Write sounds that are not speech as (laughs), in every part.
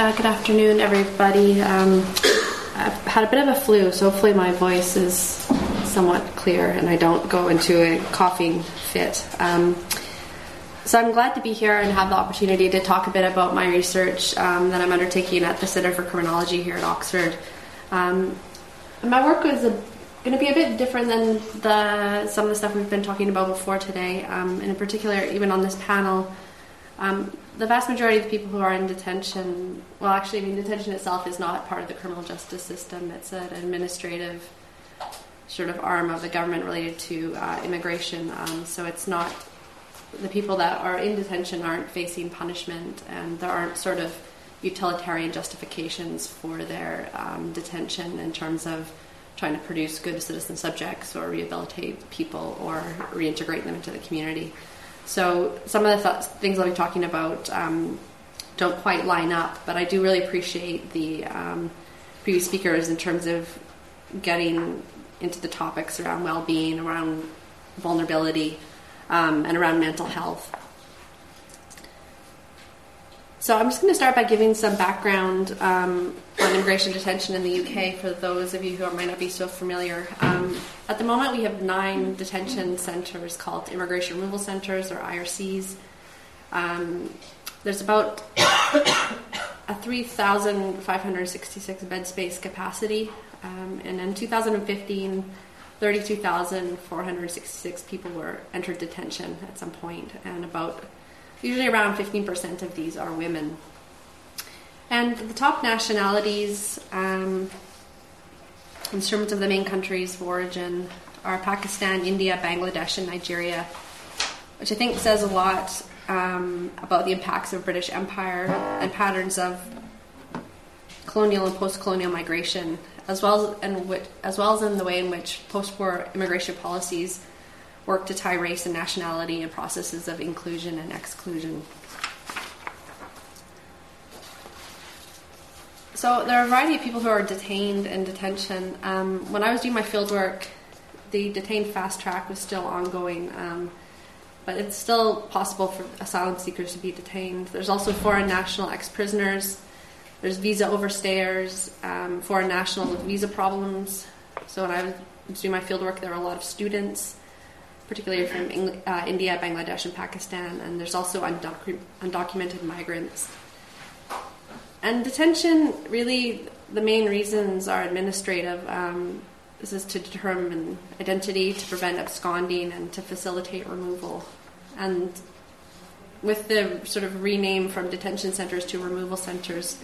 Uh, good afternoon, everybody. Um, I've had a bit of a flu, so hopefully my voice is somewhat clear and I don't go into a coughing fit. Um, so I'm glad to be here and have the opportunity to talk a bit about my research um, that I'm undertaking at the Center for Criminology here at Oxford. Um, my work is going to be a bit different than the, some of the stuff we've been talking about before today, um, and in particular, even on this panel. The vast majority of the people who are in detention, well, actually, I mean, detention itself is not part of the criminal justice system. It's an administrative sort of arm of the government related to uh, immigration. Um, so it's not the people that are in detention aren't facing punishment, and there aren't sort of utilitarian justifications for their um, detention in terms of trying to produce good citizen subjects or rehabilitate people or reintegrate them into the community. So some of the th- things I'll be talking about um, don't quite line up, but I do really appreciate the um, previous speakers in terms of getting into the topics around well-being, around vulnerability, um, and around mental health. So I'm just going to start by giving some background um, on immigration detention in the UK for those of you who might not be so familiar. Um, at the moment, we have nine detention centres called immigration removal centres or IRCs. Um, there's about a 3,566 bed space capacity, um, and in 2015, 32,466 people were entered detention at some point, and about usually around 15% of these are women. And the top nationalities, um, in terms of the main countries of origin, are Pakistan, India, Bangladesh, and Nigeria, which I think says a lot um, about the impacts of British Empire and patterns of colonial and post-colonial migration as well as, as well as in the way in which post-war immigration policies work to tie race and nationality and processes of inclusion and exclusion. So there are a variety of people who are detained in detention. Um, when I was doing my fieldwork, the detained fast track was still ongoing, um, but it's still possible for asylum seekers to be detained. There's also foreign national ex-prisoners there's visa overstayers, um, foreign nationals with visa problems. So when I was doing my fieldwork, there were a lot of students, particularly from Eng- uh, India, Bangladesh, and Pakistan. And there's also undocu- undocumented migrants. And detention, really, the main reasons are administrative. Um, this is to determine identity, to prevent absconding, and to facilitate removal. And with the sort of rename from detention centers to removal centers,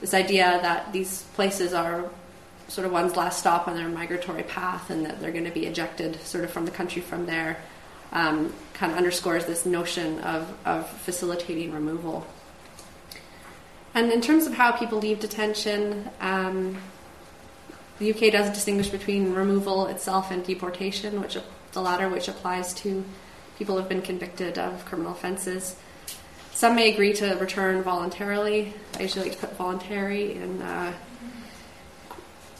this idea that these places are sort of one's last stop on their migratory path and that they're going to be ejected sort of from the country from there um, kind of underscores this notion of, of facilitating removal. And in terms of how people leave detention, um, the UK does distinguish between removal itself and deportation, which the latter which applies to people who have been convicted of criminal offences. Some may agree to return voluntarily. I usually like to put voluntary in, uh,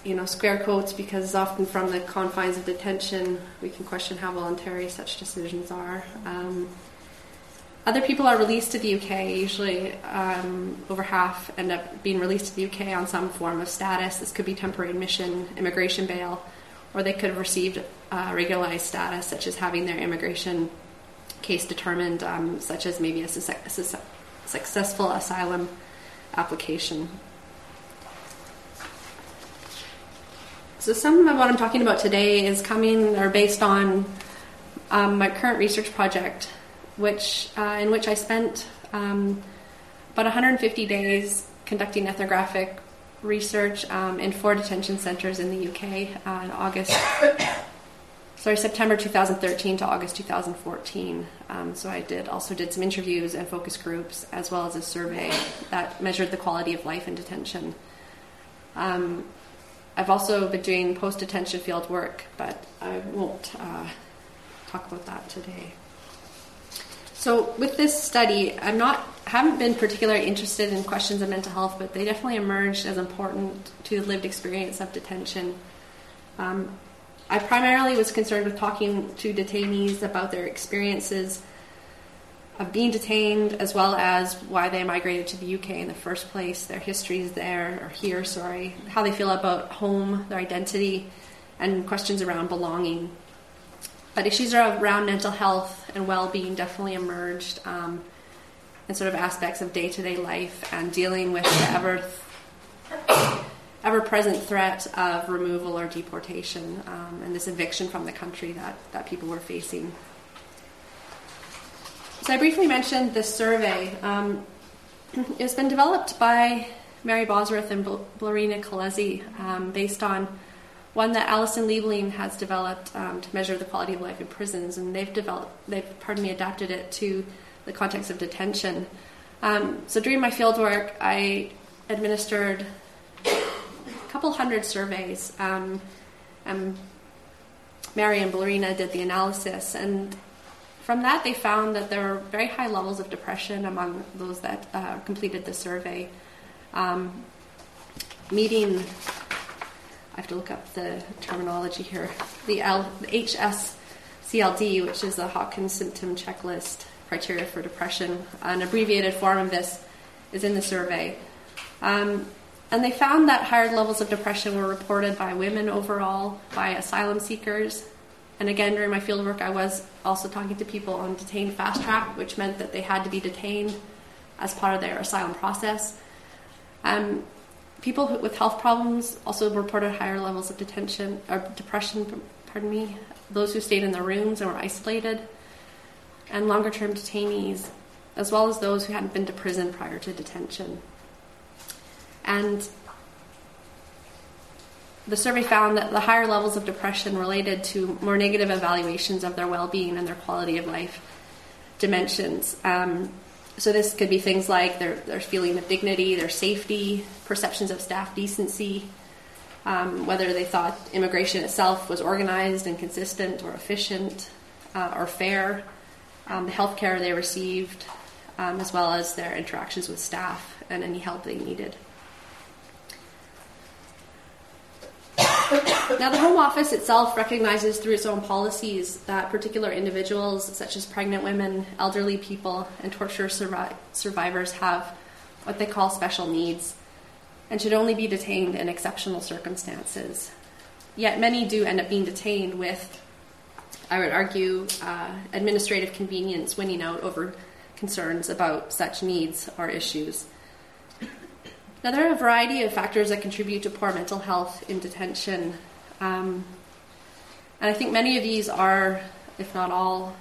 you know, square quotes because often from the confines of detention, we can question how voluntary such decisions are. Um, other people are released to the UK. Usually, um, over half end up being released to the UK on some form of status. This could be temporary admission, immigration bail, or they could have received uh, regularized status, such as having their immigration case determined, um, such as maybe a, su- su- successful asylum application. So, some of what I'm talking about today is coming or based on um, my current research project, which uh, in which I spent um, about 150 days conducting ethnographic research um, in four detention centres in the UK uh, in August (coughs) sorry, September 2013 to August 2014. Um, so I did also did some interviews and focus groups as well as a survey that measured the quality of life in detention. Um, I've also been doing post detention field work, but I won't uh, talk about that today. So with this study, I'm not haven't been particularly interested in questions of mental health, but they definitely emerged as important to the lived experience of detention. Um, I primarily was concerned with talking to detainees about their experiences of being detained, as well as why they migrated to the UK in the first place, their histories there, or here, sorry, how they feel about home, their identity, and questions around belonging. But issues around mental health and well being definitely emerged, um, and sort of aspects of day to day life and dealing with the ever ever present threat of removal or deportation um, and this eviction from the country that, that people were facing. So I briefly mentioned this survey. Um, it's been developed by Mary Bosworth and Blerina Kellezi um, based on one that Alison Liebling has developed um, to measure the quality of life in prisons, and they've developed, they've, pardon me, adapted it to the context of detention. Um, so during my field work, I administered a couple hundred surveys. Um, and Mary and Blerina did the analysis, and from that, they found that there were very high levels of depression among those that uh, completed the survey. Um, meeting, I have to look up the terminology here, the, L, the HSCLD, which is the Hopkins Symptom Checklist criteria for depression. An abbreviated form of this is in the survey. Um, and they found that higher levels of depression were reported by women overall, by asylum seekers, and again, during my fieldwork, I was also talking to people on detained fast track, which meant that they had to be detained as part of their asylum process. Um, people with health problems also reported higher levels of detention or depression. Pardon me. Those who stayed in their rooms and were isolated, and longer-term detainees, as well as those who hadn't been to prison prior to detention. And the survey found that the higher levels of depression related to more negative evaluations of their well being and their quality of life dimensions. Um, so, this could be things like their, their feeling of dignity, their safety, perceptions of staff decency, um, whether they thought immigration itself was organized and consistent or efficient uh, or fair, um, the health care they received, um, as well as their interactions with staff and any help they needed. Now, the Home Office itself recognizes through its own policies that particular individuals, such as pregnant women, elderly people, and torture survi- survivors, have what they call special needs and should only be detained in exceptional circumstances. Yet, many do end up being detained with, I would argue, uh, administrative convenience winning out over concerns about such needs or issues. Now, there are a variety of factors that contribute to poor mental health in detention. Um, and I think many of these are, if not all,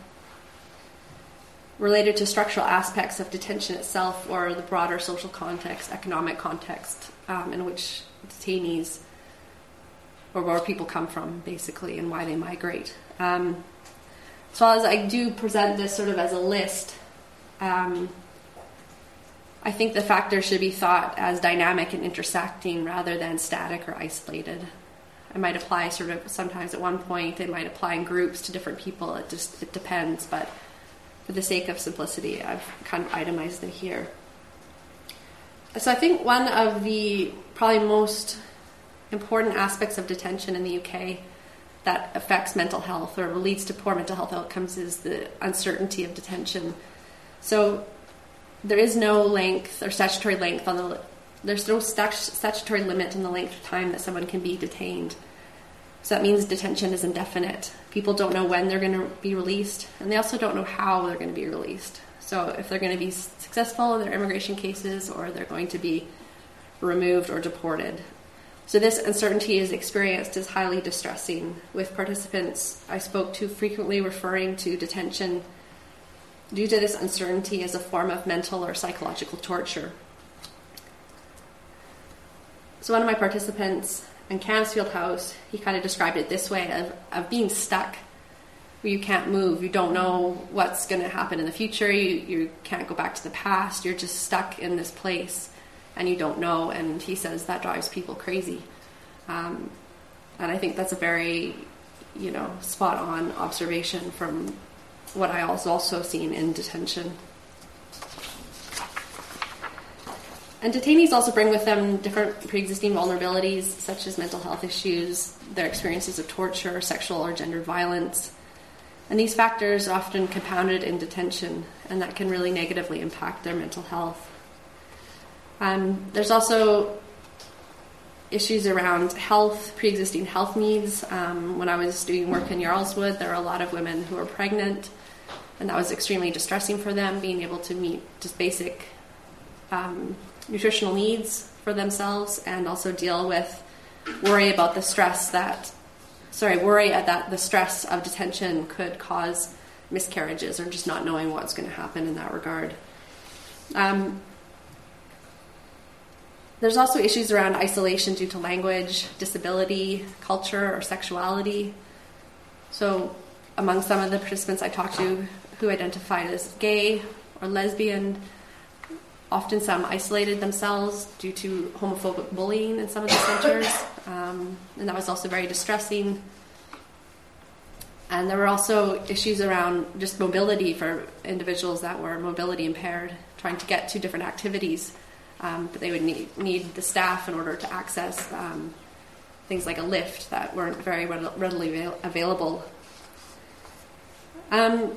related to structural aspects of detention itself or the broader social context, economic context um, in which detainees or where people come from, basically, and why they migrate. Um, so, as I do present this sort of as a list, um, I think the factors should be thought as dynamic and intersecting rather than static or isolated. I might apply sort of sometimes at one point, they might apply in groups to different people. It just it depends, but for the sake of simplicity, I've kind of itemized it here. So I think one of the probably most important aspects of detention in the UK that affects mental health or leads to poor mental health outcomes is the uncertainty of detention. So there is no length or statutory length on the there's no statutory limit on the length of time that someone can be detained. So that means detention is indefinite. People don't know when they're going to be released, and they also don't know how they're going to be released. So if they're going to be successful in their immigration cases or they're going to be removed or deported. So this uncertainty is experienced as highly distressing, with participants I spoke to frequently referring to detention due to this uncertainty as a form of mental or psychological torture. So, one of my participants in Campsfield House, he kind of described it this way of, of being stuck where you can't move, you don't know what's going to happen in the future, you, you can't go back to the past, you're just stuck in this place and you don't know. And he says that drives people crazy. Um, and I think that's a very, you know, spot on observation from what I was also seen in detention. And detainees also bring with them different pre existing vulnerabilities, such as mental health issues, their experiences of torture, sexual or gender violence, And these factors are often compounded in detention, and that can really negatively impact their mental health. Um, there's also issues around health, pre existing health needs. Um, when I was doing work in Yarl's Wood, there were a lot of women who were pregnant, and that was extremely distressing for them, being able to meet just basic um, nutritional needs for themselves and also deal with worry about the stress that, sorry, worry at that the stress of detention could cause miscarriages or just not knowing what's going to happen in that regard. Um, there's also issues around isolation due to language, disability, culture, or sexuality. So, among some of the participants I talked to who identified as gay or lesbian, often some isolated themselves due to homophobic bullying in some of the centers, (coughs) um, and that was also very distressing. And there were also issues around just mobility for individuals that were mobility impaired, trying to get to different activities um, but they would need, need the staff in order to access um, things like a lift that weren't very readily avail- available. Um,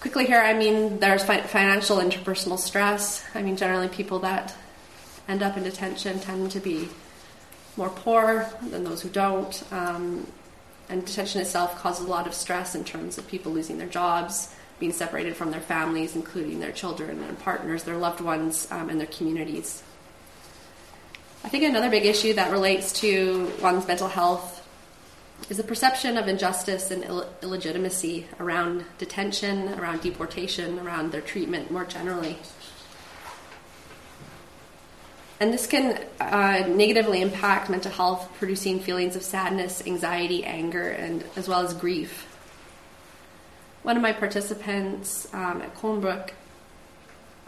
quickly here, I mean, there's fi- financial interpersonal stress. I mean, generally, people that end up in detention tend to be more poor than those who don't. Um, and detention itself causes a lot of stress in terms of people losing their jobs, being separated from their families, including their children and partners, their loved ones, um, and their communities. I think another big issue that relates to one's mental health is the perception of injustice and Ill- illegitimacy around detention, around deportation, around their treatment more generally. And this can uh, negatively impact mental health, producing feelings of sadness, anxiety, anger, and as well as grief one of my participants um, at Colnbrook,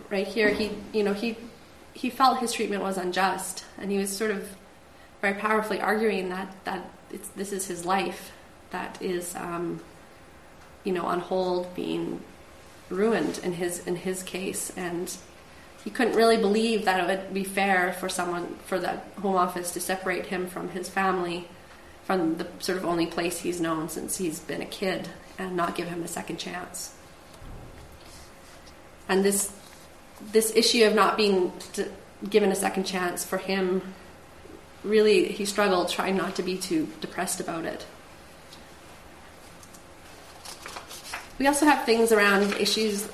right here, he, you know, he, he felt his treatment was unjust, and he was sort of very powerfully arguing that that this is his life that is, um, you know, on hold, being ruined in his in his case, and he couldn't really believe that it would be fair for someone for the home office to separate him from his family from the sort of only place he's known since he's been a kid and not give him a second chance. And this this issue of not being given a second chance for him really he struggled trying not to be too depressed about it. We also have things around issues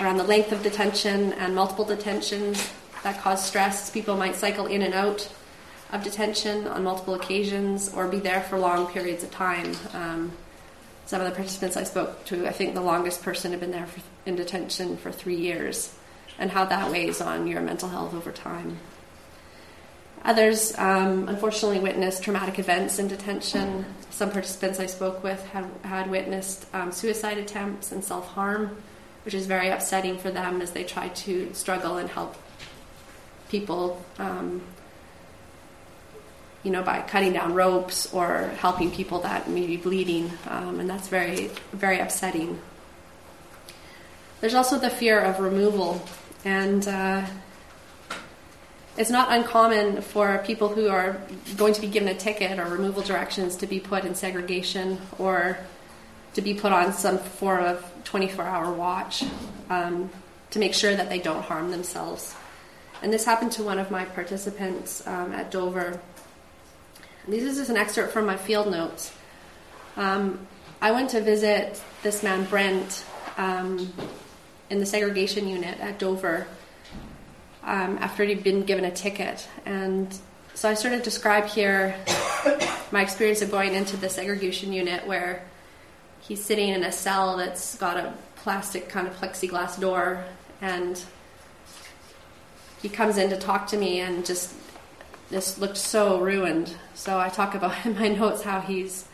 around the length of detention and multiple detentions that cause stress. People might cycle in and out of detention on multiple occasions or be there for long periods of time. Um, some of the participants I spoke to, I think the longest person had been there for, in detention for three years, and how that weighs on your mental health over time. Others, um, unfortunately, witnessed traumatic events in detention. Some participants I spoke with had, had witnessed um, suicide attempts and self harm, which is very upsetting for them as they try to struggle and help people um, you know, by cutting down ropes or helping people that may be bleeding, um, and that's very, very upsetting. There's also the fear of removal, and uh, it's not uncommon for people who are going to be given a ticket or removal directions to be put in segregation or to be put on some form of 24 hour watch um, to make sure that they don't harm themselves. And this happened to one of my participants um, at Dover this is just an excerpt from my field notes. Um, I went to visit this man, Brent, um, in the segregation unit at Dover um, after he'd been given a ticket. And so I sort of describe here my experience of going into the segregation unit where he's sitting in a cell that's got a plastic kind of plexiglass door and he comes in to talk to me and just this looked so ruined. So I talk about (laughs) in my notes how he's,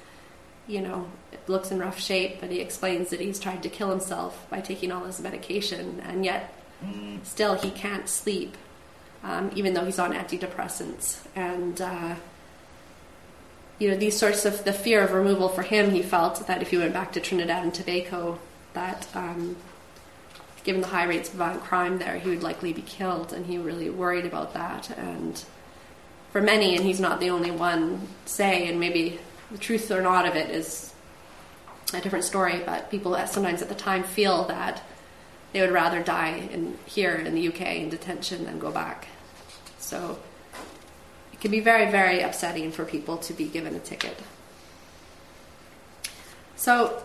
you know, looks in rough shape, but he explains that he's tried to kill himself by taking all his medication, and yet still he can't sleep, um, even though he's on antidepressants. And uh, you know, these sorts of the fear of removal for him, he felt that if he went back to Trinidad and Tobago, that um, given the high rates of violent crime there, he would likely be killed, and he really worried about that. And for many, and he's not the only one, say, and maybe the truth or not of it is a different story, but people sometimes at the time feel that they would rather die in here in the UK in detention than go back. So it can be very, very upsetting for people to be given a ticket. So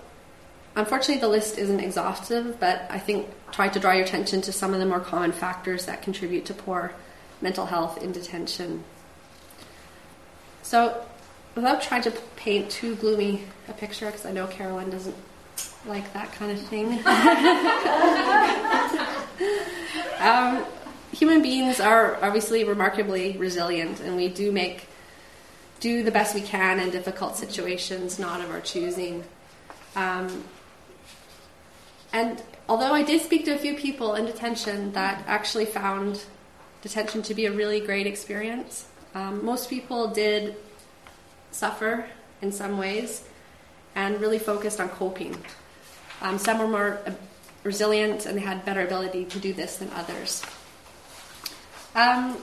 unfortunately, the list isn't exhaustive, but I think try to draw your attention to some of the more common factors that contribute to poor mental health in detention. So, without trying to paint too gloomy a picture, because I know Caroline doesn't like that kind of thing. (laughs) um, human beings are obviously remarkably resilient, and we do make do the best we can in difficult situations, not of our choosing. Um, and although I did speak to a few people in detention that actually found detention to be a really great experience, um, most people did suffer in some ways and really focused on coping. Um, some were more uh, resilient and they had better ability to do this than others. Um,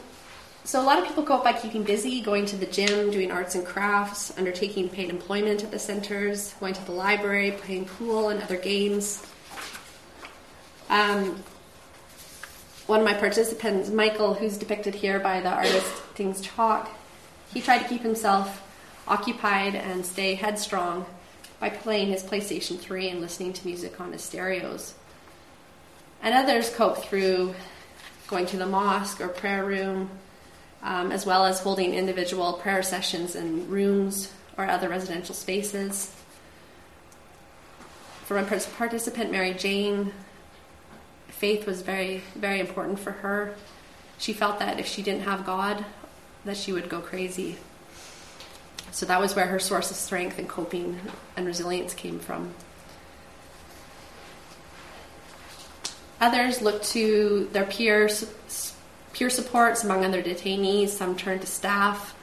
so a lot of people cope by keeping busy, going to the gym, doing arts and crafts, undertaking paid employment at the centers, going to the library, playing pool and other games. Um, one of my participants, Michael, who's depicted here by the artist Things Chalk, he tried to keep himself occupied and stay headstrong by playing his PlayStation 3 and listening to music on his stereos. And others cope through going to the mosque or prayer room, um, as well as holding individual prayer sessions in rooms or other residential spaces. For my participant, Mary Jane, faith was very, very important for her. She felt that if she didn't have God, that she would go crazy. So that was where her source of strength and coping and resilience came from. Others looked to their peers, peer supports among other detainees. Some turned to staff.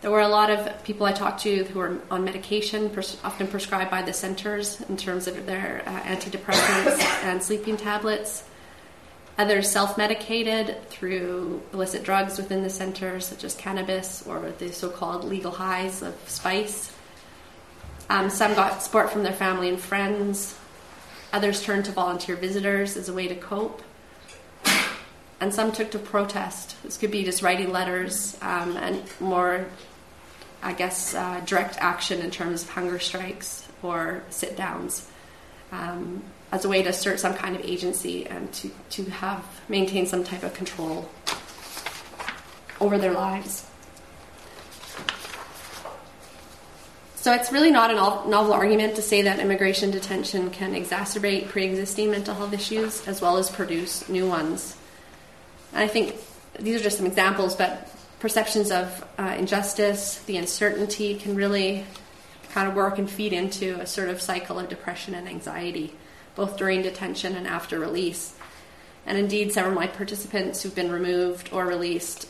There were a lot of people I talked to who were on medication, often prescribed by the centers in terms of their uh, antidepressants (coughs) and sleeping tablets. Others self medicated through illicit drugs within the center, such as cannabis or the so called legal highs of spice. Um, some got support from their family and friends. Others turned to volunteer visitors as a way to cope. And some took to protest. This could be just writing letters um, and more, I guess, uh, direct action in terms of hunger strikes or sit downs. Um, as a way to assert some kind of agency and to, to have maintain some type of control over their lives. So it's really not a novel argument to say that immigration detention can exacerbate pre-existing mental health issues as well as produce new ones. And I think these are just some examples, but perceptions of uh, injustice, the uncertainty can really kind of work and feed into a sort of cycle of depression and anxiety both during detention and after release. And indeed, several of my participants who've been removed or released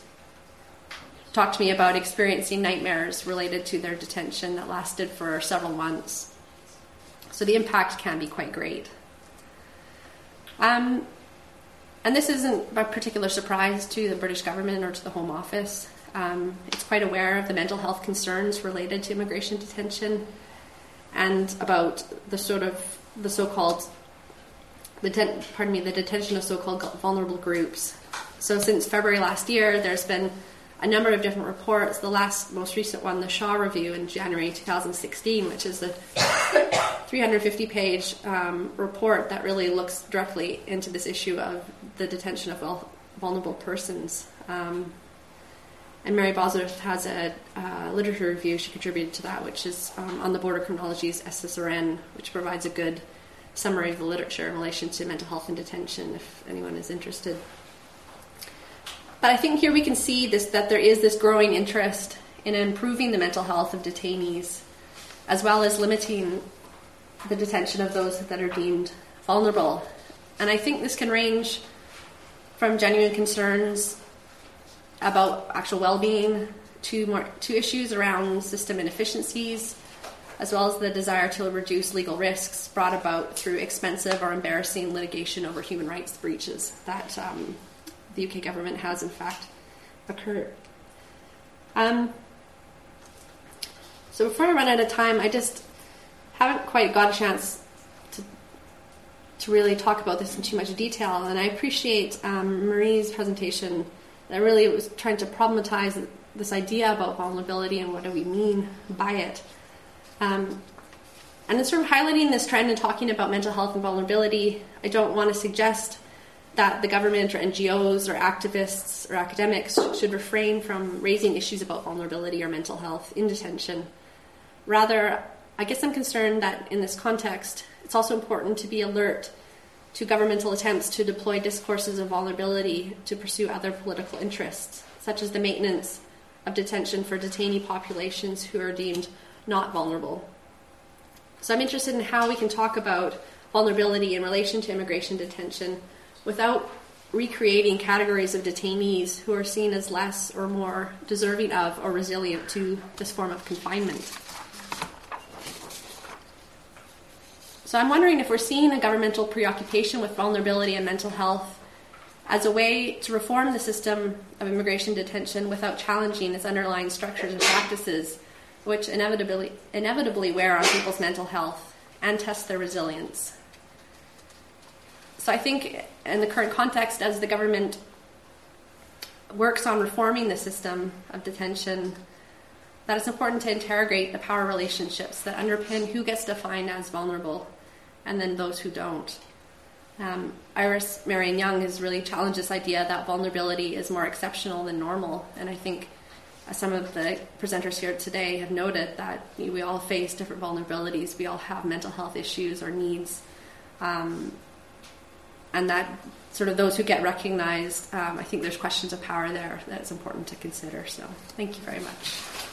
talked to me about experiencing nightmares related to their detention that lasted for several months. So the impact can be quite great. Um, and this isn't a particular surprise to the British government or to the Home Office. Um, it's quite aware of the mental health concerns related to immigration detention and about the sort of the so-called the ten, pardon me the detention of so-called vulnerable groups. So since February last year, there's been a number of different reports. The last, most recent one, the Shaw Review in January 2016, which is a 350-page um, report that really looks directly into this issue of the detention of vulnerable persons. Um, and Mary Bosworth has a uh, literature review she contributed to that, which is um, on the Border Criminologies' SSRN, which provides a good summary of the literature in relation to mental health in detention, if anyone is interested. But I think here we can see this that there is this growing interest in improving the mental health of detainees, as well as limiting the detention of those that are deemed vulnerable. And I think this can range from genuine concerns about actual well-being to more to issues around system inefficiencies as well as the desire to reduce legal risks brought about through expensive or embarrassing litigation over human rights breaches that um, the UK government has, in fact, occurred. Um, so before I run out of time, I just haven't quite got a chance to to really talk about this in too much detail, and I appreciate um, Marie's presentation. That really was trying to problematize this idea about vulnerability and what do we mean by it. Um, and it's sort of highlighting this trend and talking about mental health and vulnerability. I don't want to suggest that the government or NGOs or activists or academics should refrain from raising issues about vulnerability or mental health in detention. Rather, I guess I'm concerned that in this context, it's also important to be alert to governmental attempts to deploy discourses of vulnerability to pursue other political interests, such as the maintenance of detention for detainee populations who are deemed not vulnerable. So I'm interested in how we can talk about vulnerability in relation to immigration detention without recreating categories of detainees who are seen as less or more deserving of or resilient to this form of confinement. So I'm wondering if we're seeing a governmental preoccupation with vulnerability and mental health as a way to reform the system of immigration detention without challenging its underlying structures and practices, which inevitably, inevitably wear on people's mental health and test their resilience. So I think in the current context, as the government works on reforming the system of detention, that it's important to interrogate the power relationships that underpin who gets defined as vulnerable and then those who don't. Um, Iris Marion Young has really challenged this idea that vulnerability is more exceptional than normal, and I think uh, some of the presenters here today have noted that we all face different vulnerabilities. We all have mental health issues or needs, um, and that sort of those who get recognized, um, I think there's questions of power there that's important to consider. So, thank you very much.